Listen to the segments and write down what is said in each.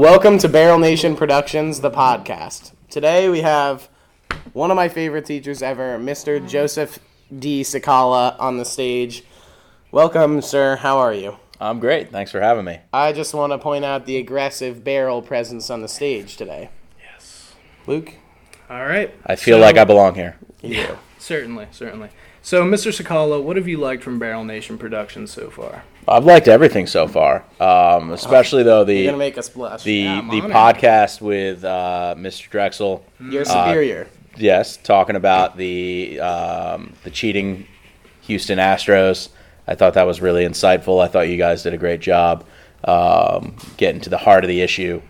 Welcome to Barrel Nation Productions, the podcast. Today we have one of my favorite teachers ever, Mr. Joseph D. Sakala, on the stage. Welcome, sir. How are you? I'm great. Thanks for having me. I just want to point out the aggressive barrel presence on the stage today. Yes. Luke? All right. I feel So- like I belong here. Yeah, Certainly, certainly. So, Mr. Sakala, what have you liked from Barrel Nation Productions so far? I've liked everything so far, um, especially though You're going to the make us blush. the Yeah, I'm the honored. podcast with uh, Mr. Drexel. You're superior. Yes, talking about the um, the cheating Houston Astros. I thought that was really insightful. I thought you guys did a great job um, getting to the heart of the issue.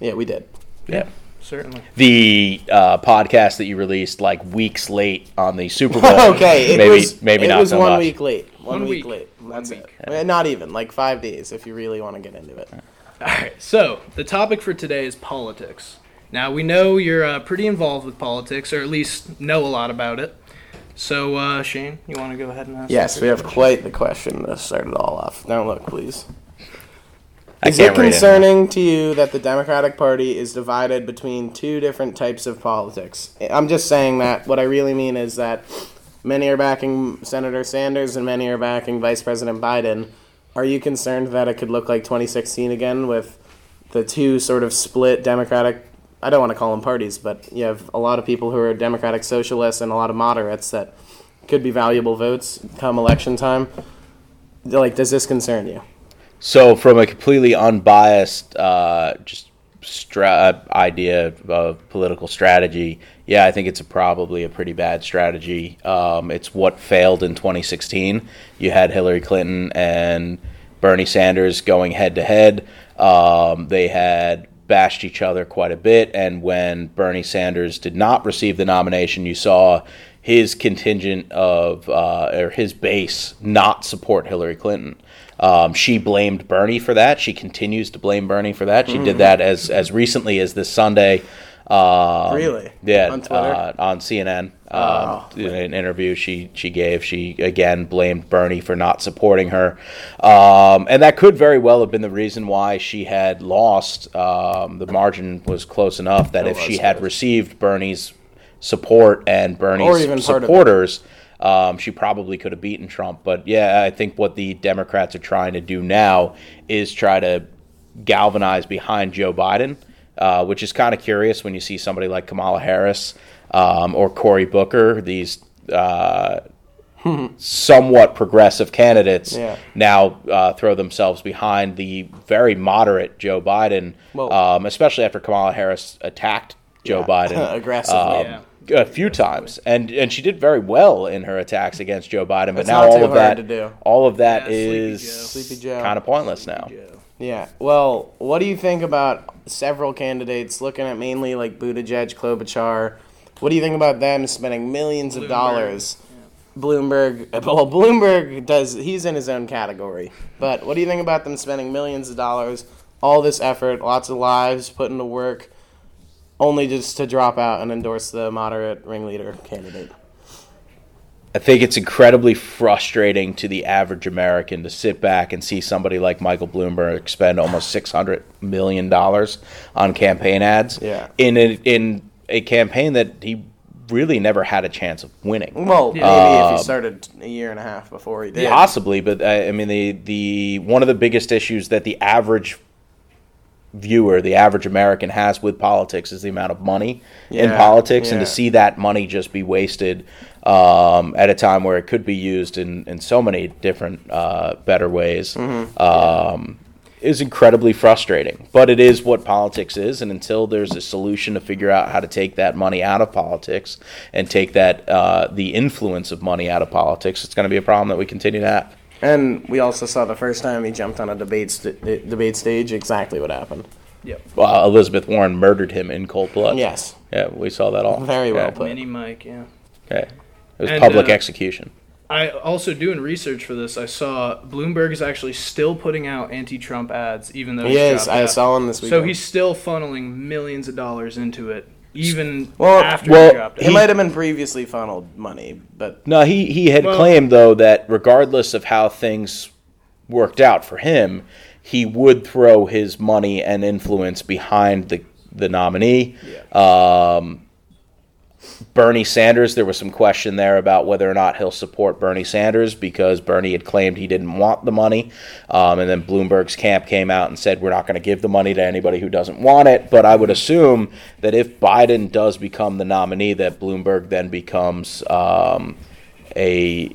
yeah, we did. Yeah. Certainly. The uh, podcast that you released like weeks late on the Super Bowl. okay, it maybe was, maybe it not was so one much. week late. One, One week, week. late. One That's week. it. Eh, Not even, like five days if you really want to get into it. All right. So, the topic for today is politics. Now, we know you're uh, pretty involved with politics, or at least know a lot about it. So, uh, Shane, you want to go ahead and ask? Yes, we have first quite the question to start it all off. Now look, please. I Is it can't read concerning to you that the Democratic Party is divided between two different types of politics? I'm just saying that. What I really mean is that many are backing Senator Sanders and many are backing Vice President Biden. Are you concerned that it could look like 2016 again with the two sort of split Democratic? I don't want to call them parties, but you have a lot of people who are Democratic socialists and a lot of moderates that could be valuable votes come election time. Like, does this concern you? So, from a completely unbiased, uh, just stra- idea of political strategy, yeah, I think it's a, probably a pretty bad strategy. Um, it's what failed in 2016. You had Hillary Clinton and Bernie Sanders going head to head. Um, They had bashed each other quite a bit, and when Bernie Sanders did not receive the nomination, you saw his contingent of uh, or his base not support Hillary Clinton. Um, she blamed Bernie for that. She continues to blame Bernie for that. She did that as as recently as this Sunday. Um, Really? Yeah, On Twitter? uh, on CNN. Um, Oh, in an interview she she gave, she again blamed Bernie for not supporting her, um, and that could very well have been the reason why she had lost. Um, the margin was close enough that It if she had received Bernie's support and Bernie's Or even part of it. supporters, um, she probably could have beaten Trump. But yeah, I think what the Democrats are trying to do now is try to galvanize behind Joe Biden, uh, which is kind of curious when you see somebody like Kamala Harris um, or Cory Booker, these uh, somewhat progressive candidates, Yeah. now uh, throw themselves behind the very moderate Joe Biden, Well- um, especially after Kamala Harris attacked Joe Yeah. Biden Aggressively. um, a few times, and and she did very well in her attacks against Joe Biden. But It's now all of hard that, to do. all of that Yeah, Sleepy is Joe. Sleepy Joe. kind of pointless now. Joe. Yeah. Well, what do you think about several candidates looking at mainly like Buttigieg, Klobuchar? What do you think about them spending millions of Bloomberg. dollars? Bloomberg. Well, Bloomberg does. He's in his own category. But what do you think about them spending millions of dollars, all this effort, lots of lives put into work, only just to drop out and endorse the moderate ringleader candidate? I think it's incredibly frustrating to the average American to sit back and see somebody like Michael Bloomberg spend almost six hundred million dollars on campaign ads. Yeah. In a, in a campaign that he really never had a chance of winning. Well, maybe if Um, he started a year and a half before he did. Possibly, but uh, I mean the the one of the biggest issues that the average viewer, the average American has with politics is the amount of money in Yeah, politics, and to see that money just be wasted um, at a time where it could be used in in so many different uh, better ways. Mm-hmm. Um, is incredibly frustrating, but it is what politics is, and until there's a solution to figure out how to take that money out of politics and take that uh, the influence of money out of politics, it's going to be a problem that we continue to have. And we also saw the first time he jumped on a debate st- debate stage exactly what happened. Yep. Well, Elizabeth Warren murdered him in cold blood. Yes, Yeah, we saw that all. Very well Yeah. put. Mini Mike, yeah. Okay. It was And, public uh, execution. I also doing research for this. I saw Bloomberg is actually still putting out anti-Trump ads, even though he is. I out. saw him this week. So he's still funneling millions of dollars into it, even Well- after well, he dropped He out. might have been previously funneled money, but No, he, he had Well- claimed, though, that regardless of how things worked out for him, he would throw his money and influence behind the the nominee. Um, Bernie Sanders, there was some question there about whether or not he'll support Bernie Sanders because Bernie had claimed he didn't want the money. Um, and then Bloomberg's camp came out and said, we're not going to give the money to anybody who doesn't want it. But I would assume that if Biden does become the nominee, that Bloomberg then becomes um, a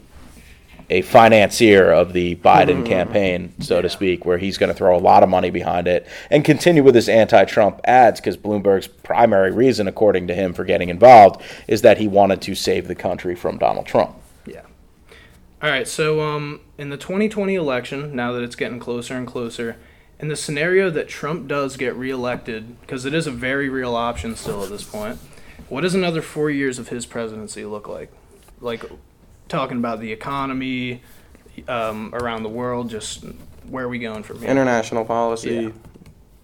a financier of the Biden campaign, so to speak, where he's going to throw a lot of money behind it and continue with his anti-Trump ads because Bloomberg's primary reason, according to him, for getting involved is that he wanted to save the country from Donald Trump. Yeah. All right. So, um, in the 2020 election, now that it's getting closer and closer, in the scenario that Trump does get reelected, because it is a very real option still at this point, what does another four years of his presidency look like? Like, talking about the economy um, around the world, just where are we going from here? International policy, Yeah.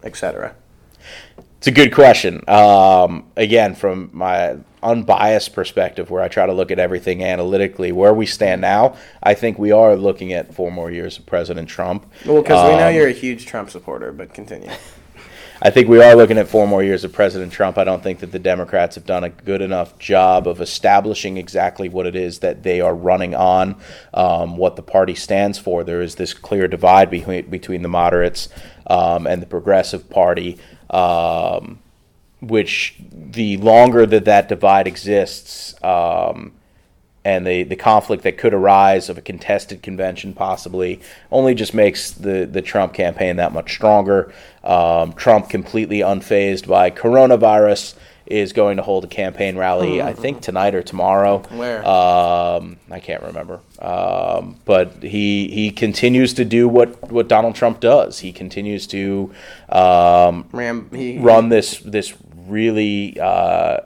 etc. It's a good question. Um, again, from my unbiased perspective, where I try to look at everything analytically, where we stand now, I think we are looking at four more years of President Trump. Well, because we know Um, you're a huge Trump supporter, but continue. I think we are looking at four more years of President Trump. I don't think that the Democrats have done a good enough job of establishing exactly what it is that they are running on, um, what the party stands for. There is this clear divide between between the moderates um, and the Progressive Party, um, which the longer that that divide exists. Um, and the, the conflict that could arise of a contested convention possibly only just makes the, the Trump campaign that much stronger. Um, Trump, completely unfazed by coronavirus, is going to hold a campaign rally, I think tonight or tomorrow. Where? Um, I can't remember. Um, but he he continues to do what, what Donald Trump does. He continues to um, Ram, he, run this this really uh,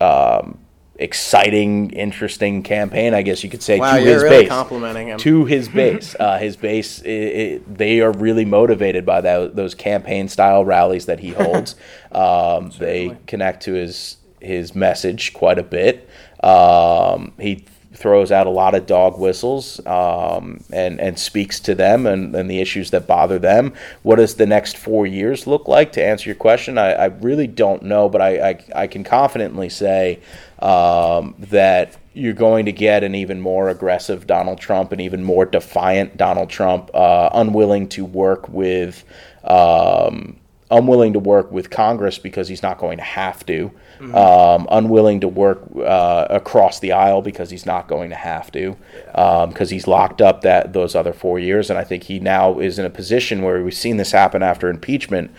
um, exciting, interesting campaign. I guess you could say Wow, to you're his really base. complimenting him. To his base, uh, his base, i i they are really motivated by that, those campaign style rallies that he holds. um, they connect to his his message quite a bit. Um, he throws out a lot of dog whistles um, and and speaks to them and, and the issues that bother them. What does the next four years look like? To answer your question, I, I really don't know, but I, I, I can confidently say um, that you're going to get an even more aggressive Donald Trump, an even more defiant Donald Trump, uh, unwilling to work with. Um, unwilling to work with Congress because he's not going to have to. Um, unwilling to work uh, across the aisle because he's not going to have to, because he's locked up that those other four years. And I think he now is in a position where we've seen this happen after impeachment.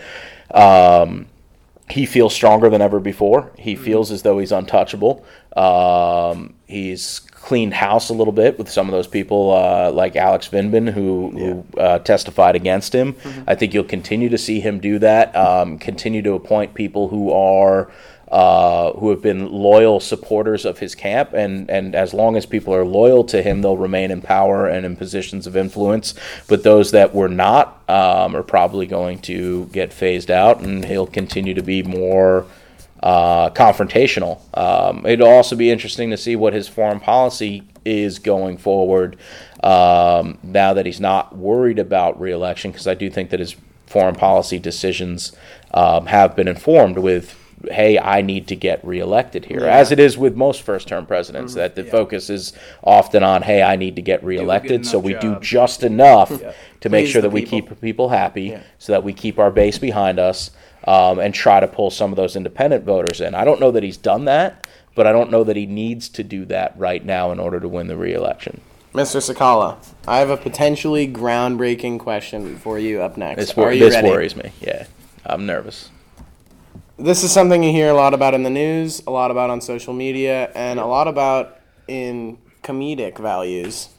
Um, he feels stronger than ever before. He feels as though he's untouchable. Um, he's cleaned house a little bit with some of those people uh, like Alex Vindman who, who uh, testified against him. I think you'll continue to see him do that. Um, continue to appoint people who are. Uh, who have been loyal supporters of his camp, and, and as long as people are loyal to him, they'll remain in power and in positions of influence. But those that were not um, are probably going to get phased out, and he'll continue to be more uh, confrontational. Um, it'll also be interesting to see what his foreign policy is going forward um, now that he's not worried about reelection, because I do think that his foreign policy decisions um, have been informed with. Hey, I need to get reelected here, as it is with most first-term presidents. That the focus is often on, "Hey, I need to get reelected," so enough we do just enough to make Please sure the that we people. keep people happy, Yeah. so that we keep our base behind us, um, and try to pull some of those independent voters in. I don't know that he's done that, but I don't know that he needs to do that right now in order to win the reelection. Mr. Sakala, I have a potentially groundbreaking question for you up next. This, Are wor- you this ready? worries me. Yeah, I'm nervous. This is something you hear a lot about in the news, a lot about on social media, and a lot about in comedic values.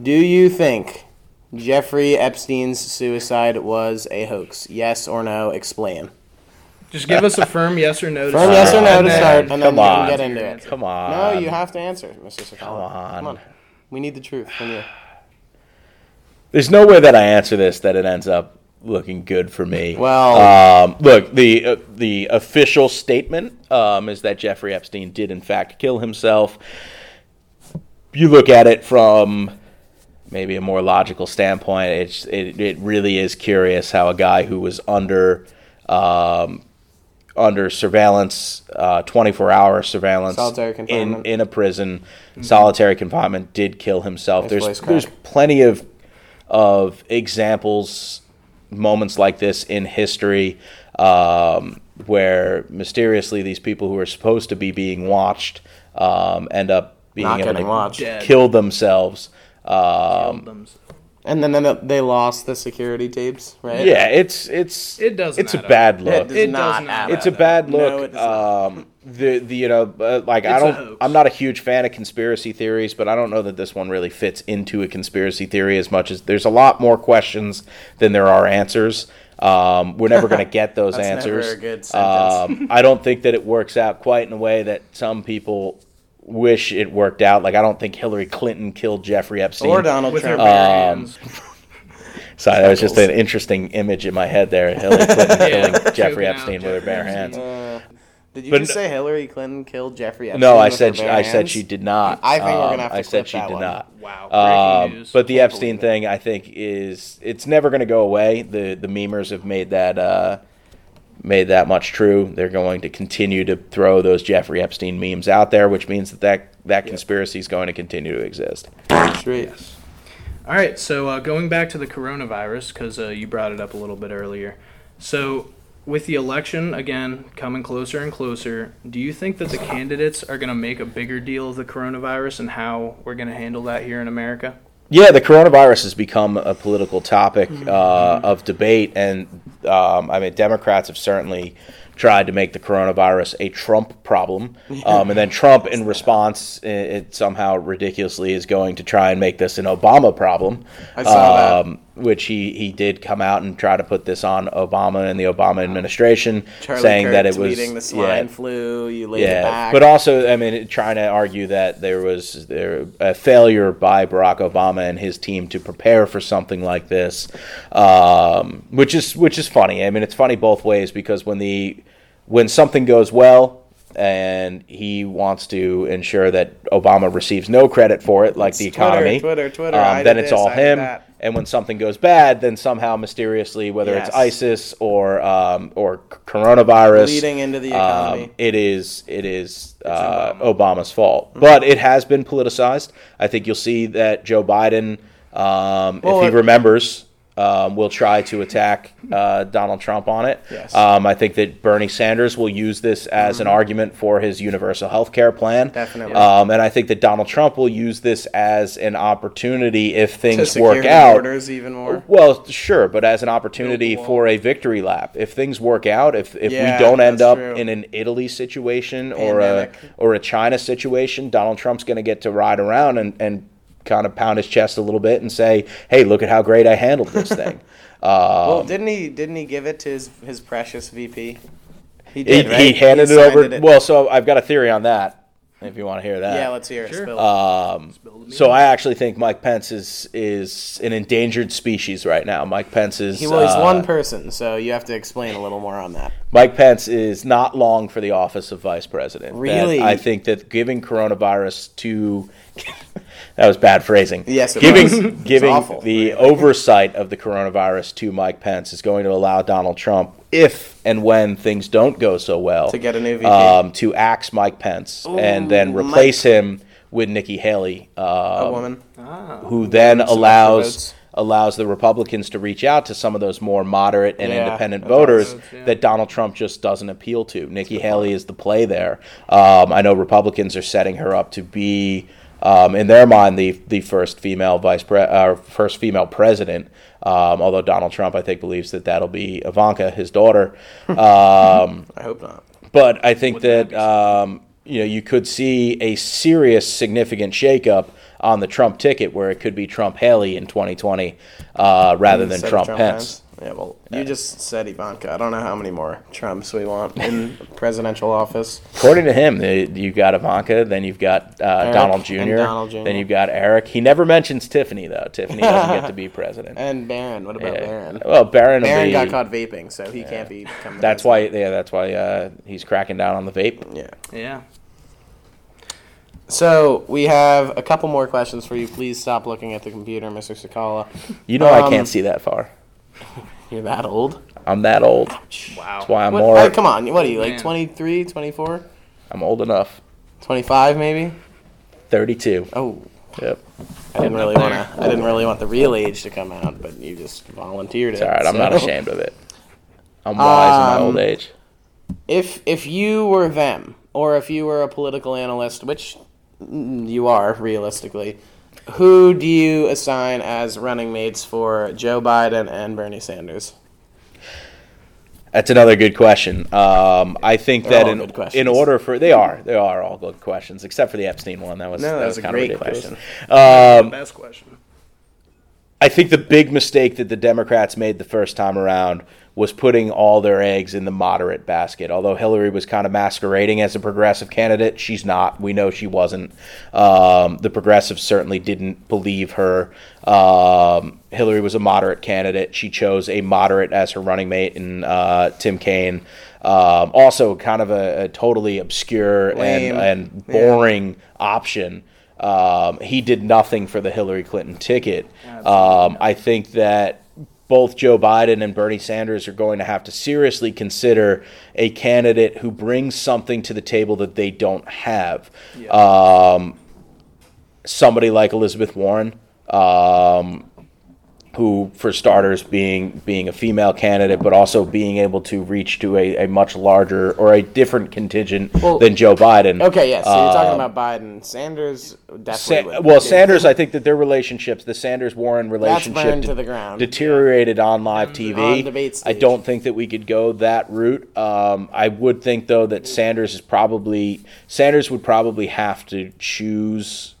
Do you think Jeffrey Epstein's suicide was a hoax? Yes or no? Explain. Just give us a firm yes or no. To Firm start, yes or no and to then- start, and then Come we on. can get into it. Come on. No, you have to answer, Mr. Sakala. Come on. We need the truth from you. There's no way that I answer this that it ends up looking good for me. Well- um, look, the uh, the official statement um, is that Jeffrey Epstein did in fact kill himself. You look at it from maybe a more logical standpoint, it's it, it really is curious how a guy who was under um, under surveillance, uh, 24 hour surveillance in, in a prison, solitary confinement, did kill himself. His There's there's plenty of of examples, moments like this in history, um, where mysteriously these people who are supposed to be being watched um, end up being Not able getting to watched. Dead. kill themselves. Um, Killed. And then, then they lost the security tapes, right? yeah, it's it's It doesn't it's add a up. bad It look. does It does not not add add it's a up. bad No, look. it does not. um, the the you know uh, like I It's a don't. I'm not a huge fan of conspiracy theories, but I don't know that this one really fits into a conspiracy theory as much as there's a lot more questions than there are answers. Um, we're never going to get those That's never answers. a good. Um, I don't think that it works out quite in a way that some people wish it worked out. Like I don't think Hillary Clinton killed Jeffrey Epstein. Or Donald With Trump. bare Um. Sorry, that was just an interesting image in my head there. Hillary Clinton Yeah, killing Jeffrey out Epstein with her bare hands. Uh, did you But just no- say Hillary Clinton killed Jeffrey Epstein? No, I with said her bare I said she did not. I think we're gonna Um, have to I said clip she that did one. not. Wow. Um, news. but the Can't Epstein believe it. thing, I think, is it's never going to go away. The the memers have made that uh, made that much true. They're going to continue to throw those Jeffrey Epstein memes out there, which means that that, that conspiracy is going to continue to exist. Straight. All right, so uh, going back to the coronavirus, because uh, you brought it up a little bit earlier. So, with the election again coming closer and closer, do you think that the candidates are going to make a bigger deal of the coronavirus and how we're going to handle that here in America? Yeah, the coronavirus has become a political topic uh, of debate, and um, I mean, Democrats have certainly tried to make the coronavirus a Trump problem, um, and then Trump, in response, it, it somehow ridiculously is going to try and make this an Obama problem. I saw that. Which he, he did come out and try to put this on Obama and the Obama administration, Charlie saying that it was the swine yeah, flu. You laid it yeah, back. but also, I mean, trying to argue that there was there a failure by Barack Obama and his team to prepare for something like this, um, which is which is funny. I mean, it's funny both ways because when the when something goes well and he wants to ensure that Obama receives no credit for it, like It's the economy, Twitter, Twitter, um, then it's this, all I him. And when something goes bad, then somehow mysteriously, whether Yes. it's ISIS or um, or coronavirus, Leading into the um, economy. it is it is uh, Obama's fault, but it has been politicized. I think you'll see that Joe Biden, um, Well, if he remembers, um, will try to attack uh, Donald Trump on it. Yes. Um, I think that Bernie Sanders will use this as an argument for his universal health care plan. Mm-hmm. Definitely. Um, and I think that Donald Trump will use this as an opportunity if things work out. borders even more. Well, sure, but as an opportunity for a victory lap. If things work out, if if Yeah, we don't end up true. in an Italy situation or a or a China situation, Donald Trump's going to get to ride around and and kind of pound his chest a little bit and say, "Hey, look at how great I handled this thing." Uh, well, didn't he? Didn't he give it to his his precious VP? He he, did, right? he handed it signed over. Well, so I've got a theory on that. If you want to hear that, yeah, let's hear it. Sure. Um, so I actually think Mike Pence is is an endangered species right now. Mike Pence is he well, he's uh, one person, so you have to explain a little more on that. Mike Pence is not long for the office of vice president. That- Really? I think that giving coronavirus to that was bad phrasing. Yes, it giving was. Giving awful. the oversight of the coronavirus to Mike Pence is going to allow Donald Trump, if and when things don't go so well, To get a new VP. um, to axe Mike Pence and then Ooh, replace him with Nikki Haley, um, A woman. Ah. who then allows allows the Republicans to reach out to some of those more moderate and Yeah, independent voters votes, yeah. that Donald Trump just doesn't appeal to. Nikki Haley is the play there. Um, I know Republicans are setting her up to be, um, in their mind, the the first female vice pre- uh, first female president. Um, although Donald Trump, I think, believes that that'll be Ivanka, his daughter. Um, I hope not. but I think Wouldn't that that um, you know you could see a serious, significant shakeup on the Trump ticket, where it could be Trump Haley in 2020 uh, rather than Instead of Trump, Pence. Yeah, well, you just said Ivanka. I don't know how many more Trumps we want in presidential office. According to him, the- you've got Ivanka, then you've got uh, Eric Donald and Jr., Donald Jr.. then you've got Eric. He never mentions Tiffany though. Tiffany doesn't get to be president. And Barron. What about Yeah. Barron? Well, Barron. will Barron be- got caught vaping, so he can't be. become the That's why. president. Yeah, that's why uh, he's cracking down on the vape. Yeah. Yeah. So we have a couple more questions for you. Please stop looking at the computer, Mr. Sakala. You know I Um, can't see that far. You're that old? I'm that old. Wow. That's why I'm What, more. uh, come on, what are you, like Man. 23, 24, I'm old enough. 25 maybe? 32. Oh, Yep. I didn't really want to. I didn't really want the real age to come out, but you just volunteered it. It's it. all right. I'm not ashamed of it. I'm wise in my Um, old age. If if you were them, or if you were a political analyst, which you are realistically, who do you assign as running mates for Joe Biden and Bernie Sanders? That's another good question. Um, I think They're that in, good in order for they are they are all good questions except for the Epstein one that was No, that was a kind great of ridiculous. question. Um, Best question. I think the big mistake that the Democrats made the first time around was putting all their eggs in the moderate basket. Although Hillary was kind of masquerading as a progressive candidate, she's not. We know she wasn't. Um, the progressives certainly didn't believe her. Um, Hillary was a moderate candidate. She chose a moderate as her running mate in uh, Tim Kaine. Um, also, kind of a, a totally obscure and, and Yeah. boring option. Um, he did nothing for the Hillary Clinton ticket. Um, I think that both Joe Biden and Bernie Sanders are going to have to seriously consider a candidate who brings something to the table that they don't have. Um, somebody like Elizabeth Warren, um, who, for starters, being being a female candidate, but also being able to reach to a, a much larger or a different contingent Well, than Joe Biden. Okay, yes. So you're talking Um, about Biden, Sanders. Definitely. Sa- well, Sanders, I think that their relationships, the Sanders Warren relationship, de- to the ground. deteriorated on live TV. On I don't think that we could go that route. Um, I would think though that Sanders is probably Sanders would probably have to choose.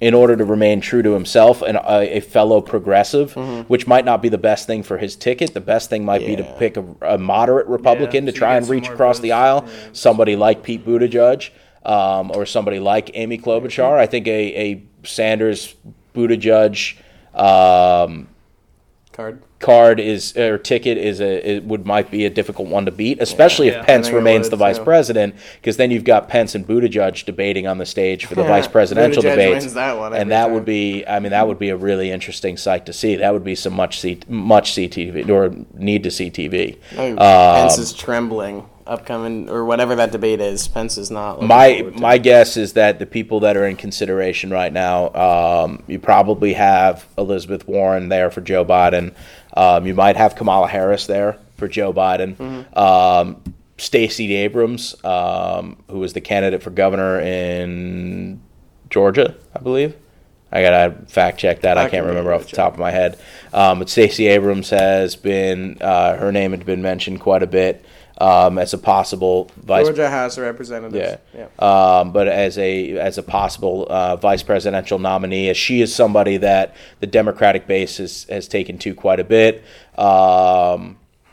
In order to remain true to himself and a, a fellow progressive, which might not be the best thing for his ticket. The best thing might be to Mm-hmm. Pick a, a moderate Republican so to try and reach across the aisle. Yeah. Somebody like Pete Buttigieg um, or somebody like Amy Klobuchar. I think a, a Sanders Buttigieg um, card. Card is or ticket is a it would might be a difficult one to beat, especially Yeah, if I Pence remains would, the vice too. president, because then you've got Pence and Buttigieg debating on the stage for the vice presidential debate, that and that time. would be I mean that would be a really interesting sight to see. That would be some much see much CTV or need to see TV. I mean, Um, Pence is trembling. Upcoming or whatever that debate is, Pence is not. my my guess is that the people that are in consideration right now, um, you probably have Elizabeth Warren there for Joe Biden. Um, you might have Kamala Harris there for Joe Biden. Mm-hmm. Um, Stacey Abrams, um, who was the candidate for governor in Georgia, I believe. I gotta fact check that. I, I can't can remember off the top of my head. Um, but Stacey Abrams has been uh, her name had been mentioned quite a bit um, as a possible vice Georgia House of Representatives. yeah. yeah. Um, but as a as a possible uh, vice presidential nominee, as she is somebody that the Democratic base has, has taken to quite a bit. Um,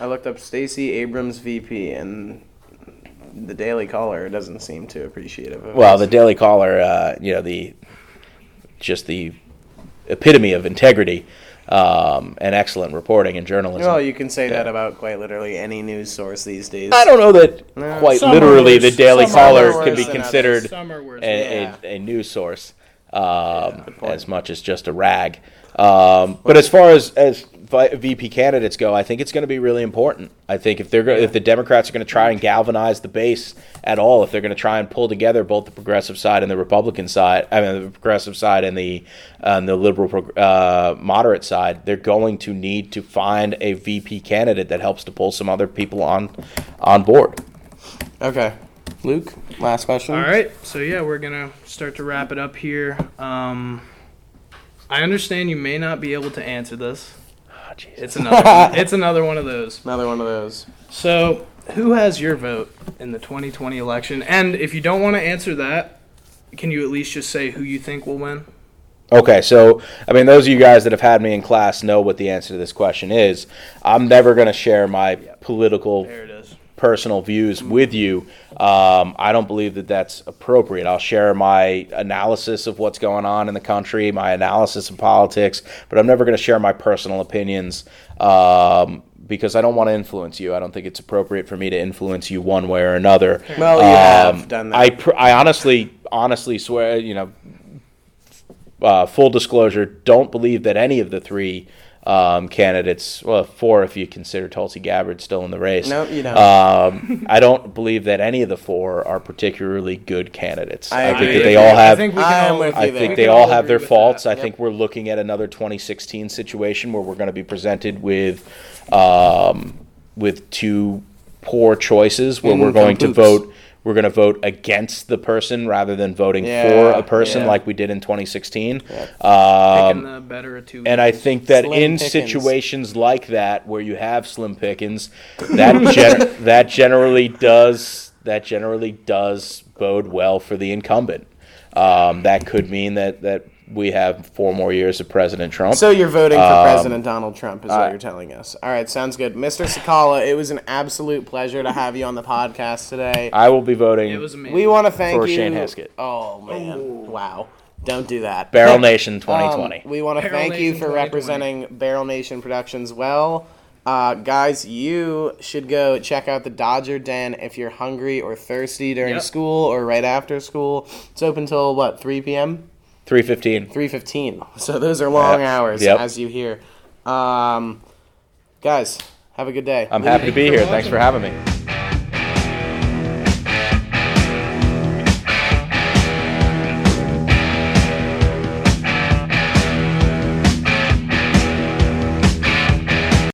I looked up Stacey Abrams VP, and the Daily Caller doesn't seem too appreciative of well, the Daily Caller, uh, you know, the just the epitome of integrity um, and excellent reporting and journalism. Well, you can say that about quite literally any news source these days. I don't know that No. quite Some literally worse. the Daily Some Caller worse can be considered Some are worse. a, Yeah. a, a news source um, good point. as much as just a rag. Um, but as far as as vi- VP candidates go, I think it's going to be really important. I think if they're go- if the Democrats are going to try and galvanize the base at all, if they're going to try and pull together both the progressive side and the Republican side, I mean the progressive side and the and the liberal prog- uh, moderate side, they're going to need to find a VP candidate that helps to pull some other people on on board. Okay, Luke, last question. All right, so yeah, we're gonna start to wrap it up here. Um, I understand you may not be able to answer this. Ah, oh, jeez. It's another. it's another one of those. Another one of those. So, who has your vote in the 2020 election? And if you don't want to answer that, can you at least just say who you think will win? Okay, so I mean, those of you guys that have had me in class know what the answer to this question is. I'm never going to share my political There it is. Personal views with you. Um, I don't believe that that's appropriate. I'll share my analysis of what's going on in the country, my analysis of politics, but I'm never going to share my personal opinions um, because I don't want to influence you. I don't think it's appropriate for me to influence you one way or another. Well, you have done that. I pr- I honestly honestly swear, you know, uh, full disclosure, don't believe that any of the three um, candidates, well, four if you consider Tulsi Gabbard still in the race. Nope, you don't. Um, I don't believe that any of the four are particularly good candidates. I I, think agree. that they I all have. think we I can all, I think We they can all all have their faults. that. I think we're looking at another 2016 situation where we're going to be presented with um, with two poor choices where we're going to Nincompoops. vote we're going to vote against the person rather than voting for a person yeah. like we did in 2016. picking Um, the better two. and I think that Slim in pickings. situations like that where you have slim pickings, that gen- that generally does that generally does bode well for the incumbent. Um, that could mean that that we have four more years of President Trump. So you're voting for Um, President Donald Trump, is what I- you're telling us. All right, sounds good, Mr. Sakala. It was an absolute pleasure to have you on the podcast today. I will be voting it was amazing. We want to thank For you. Shane Heskett. Oh man, wow! Don't do that. Barrel Nation Um, 2020. we want to Barrel thank you for representing Barrel Nation Productions well. Uh, guys, you should go check out the Dodger Den if you're hungry or thirsty during Yep. school or right after school. It's open till what 3 p.m. 315. 3:15. So those are long Yep. hours, Yep. as you hear. Um, guys, have a good day. I'm happy to be Thank you for here. Thanks for having me.